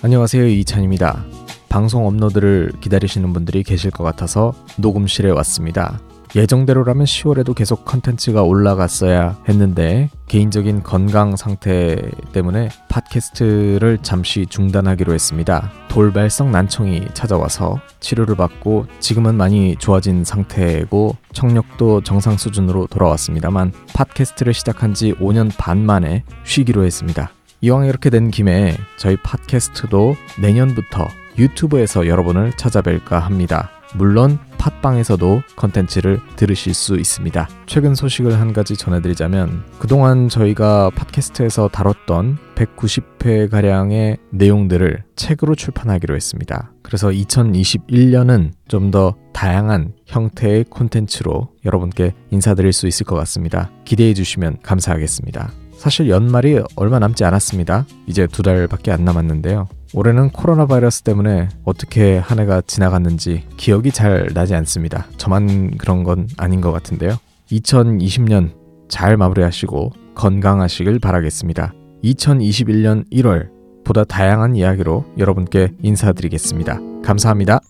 안녕하세요 이찬입니다. 방송 업로드를 기다리시는 분들이 계실 것 같아서 녹음실에 왔습니다. 예정대로라면 10월에도 계속 컨텐츠가 올라갔어야 했는데 개인적인 건강 상태 때문에 팟캐스트를 잠시 중단하기로 했습니다. 돌발성 난청이 찾아와서 치료를 받고 지금은 많이 좋아진 상태고 청력도 정상 수준으로 돌아왔습니다만 팟캐스트를 시작한 지 5년 반 만에 쉬기로 했습니다. 이왕 이렇게 된 김에 저희 팟캐스트도 내년부터 유튜브에서 여러분을 찾아뵐까 합니다. 물론 팟빵에서도 컨텐츠를 들으실 수 있습니다. 최근 소식을 한 가지 전해드리자면 그동안 저희가 팟캐스트에서 다뤘던 190회가량의 내용들을 책으로 출판하기로 했습니다. 그래서 2021년은 좀 더 다양한 형태의 콘텐츠로 여러분께 인사드릴 수 있을 것 같습니다. 기대해 주시면 감사하겠습니다. 사실 연말이 얼마 남지 않았습니다. 이제 두 달밖에 안 남았는데요. 올해는 코로나 바이러스 때문에 어떻게 한 해가 지나갔는지 기억이 잘 나지 않습니다. 저만 그런 건 아닌 것 같은데요. 2020년 잘 마무리하시고 건강하시길 바라겠습니다. 2021년 1월 보다 다양한 이야기로 여러분께 인사드리겠습니다. 감사합니다.